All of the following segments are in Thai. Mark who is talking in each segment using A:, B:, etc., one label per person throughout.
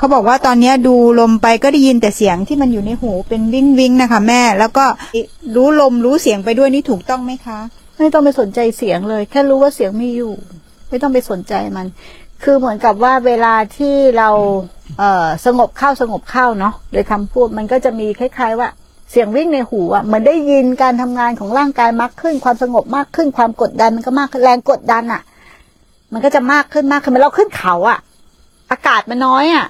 A: เขาบอกว่าตอนนี้ดูลมไปก็ได้ยินแต่เสียงที่มันอยู่ในหูเป็นวิงวิงนะคะแม่ แล้วก็รู้ลมรู้เสียงไปด้วยนี่ถูกต้องไหมคะ
B: ไม่ต้องไปสนใจเสียงเลย แค่รู้ว่าเสียงมีอยู่ ไม่ต้องไปสนใจมัน คือเหมือนกับว่าเวลาที่เราเสงบเข้าสงบเข้าเนาะโดยคำพูดมันก็จะมีคล้ายๆว่าเสียงวิ่งในหูอะเหมือนได้ยินการทำงานของร่างกายมากขึ้น ความสงบมากขึ้น ความกดดันมันก็มากแรงกดดันอะ มันก็จะมากขึ้นมากขึ้นเหมือนเราขึ้นเขาอะ อากาศมันน้อยอะ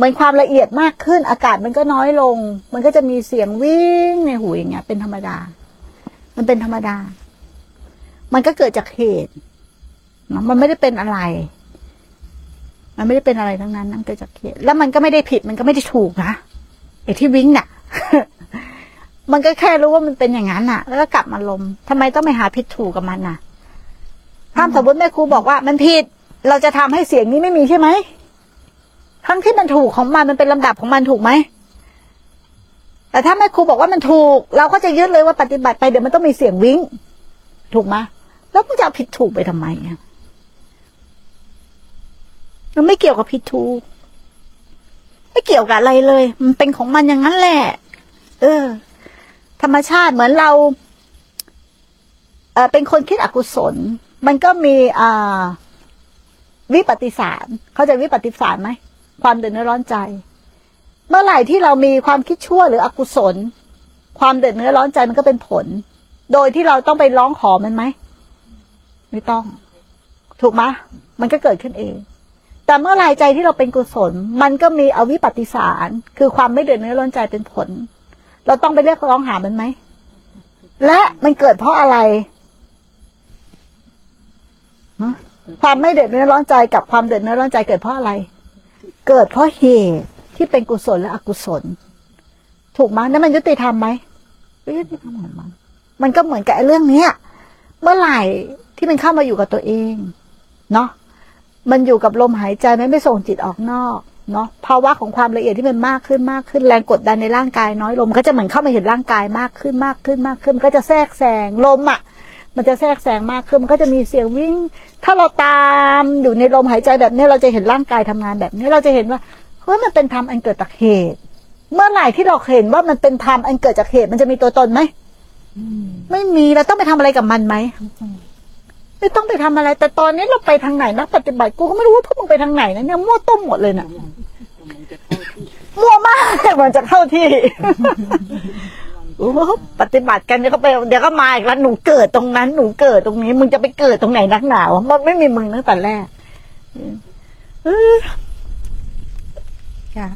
B: มือนความละเอียดมากขึ้น อากาศมันก็น้อยลง มันก็จะมีเสียงวิ่งในหูอย่างเงี้ย เป็นธรรมดา มันเป็นธรรมดา มันก็เกิดจากเหตุนะมันไม่ได้เป็นอะไร มันไม่ได้เป็นอะไรทั้งนั้นมันเกิดจากเหตุ แล้วมันก็ไม่ได้ผิด มันก็ไม่ได้ถูกนะไอ้ที่วิ่งน่ะ มันก็แค่รู้ว่ามันเป็นอย่างนั้นน่ะ แล้วก็กลับมาลมทำไมต้องไปหาผิดถูกกับมันน่ะถ้าสมมติแม่ครูบอกว่า มันผิด เราจะทำให้เสียงนี้ไม่มีใช่ไหม ทั้งที่มันถูกของมันมันเป็นลำดับของมันถูกไหมแต่ถ้าแม่ครูบอกว่ามันถูก เราก็จะยึดเลยว่าปฏิบัติไปเดี๋ยวมันต้องมีเสียงวิ่งถูกไหมแล้วมึงจะเอาผิดถูกไปทำไมอะมันไม่เกี่ยวกับผิดถูก ไม่เกี่ยวกับอะไรเลย มันเป็นของมันอย่างนั้นแหละ เออ ธรรมชาติเหมือนเราเออเป็นคนคิดอกุศล มันก็มีอ่าวิปฏิสาร เขาใจะวิปฏิสารไหม ความเดือดร้อนใจ เมื่อไหร่ที่เรามีความคิดชั่วหรืออกุศล ความเดือดเนื้อร้อนใจมันก็เป็นผล โดยที่เราต้องไปร้องขอมันไหมไม่ต้อง ถูกไหมมันก็เกิดขึ้นเอง แต่เมื่อไหร่ใจที่เราเป็นกุศล มันก็มีอวิปฏิสาร คือความไม่เดือดเนื้อร้อนใจเป็นผล เราต้องไปเรียกร้องหามันไหมและมันเกิดเพราะอะไรความไม่เดือดเนื้อร้อนใจกับความเดือดเนื้อร้อนใจเกิดเพราะอะไร เกิดเพราะเหตุที่เป็นกุศลและอกุศล ถูกไหมนั่นมันยุติธรรมไหมยุติธรรมของมันมันก็เหมือนกับไอ้เรื่องเนี้ย เมื่อไหร่ที่มันเข้ามาอยู่กับตัวเองเนาะมันอยู่กับลมหายใจมันไม่ส่งจิตออกนอกเนาะภาวะของความละเอียดที่มันมากขึ้นมากขึ้น แรงกดดันในร่างกายน้อยลมก็จะเหมือนเข้ามาเห็นร่างกายมากขึ้นมากขึ้นมากขึ้นมันก็จะแทรกแซงลมอะ มันจะแทรกแซงมากขึ้นมันก็จะมีเสียงวิ่ง ถ้าเราตามอยู่ในลมหายใจแบบนี้เราจะเห็นร่างกายทำงานแบบนี้เราจะเห็นว่าเฮ้ยมันเป็นธรรมอันเกิดจากเหตุ เมื่อไหร่ที่เราเห็นว่ามันเป็นธรรมอันเกิดจากเหตุ มันจะมีตัวตนไหมไม่มีเราต้องไปทำอะไรกับมันไหมไม่ต้องไปทำอะไร แต่ตอนนี้เราไปทางไหนนักปฏิบัติกูก็ไม่รู้ว่าพวกมึงไปทางไหนนะเนี่ยมั่วต้มหมดเลยนะมั่วมากเหมันจะเข้าที่ โอ้ปฏิบัติกันเดี๋ยวก็ไปเดี๋ยวก็มาอีกแล้วหนูเกิดตรงนั้นหนูเกิดตรงนี้ มึงจะไปเกิดตรงไหนนักหนาวะมันไม่มีมึงตั้งแต่แรก
A: ค่ะ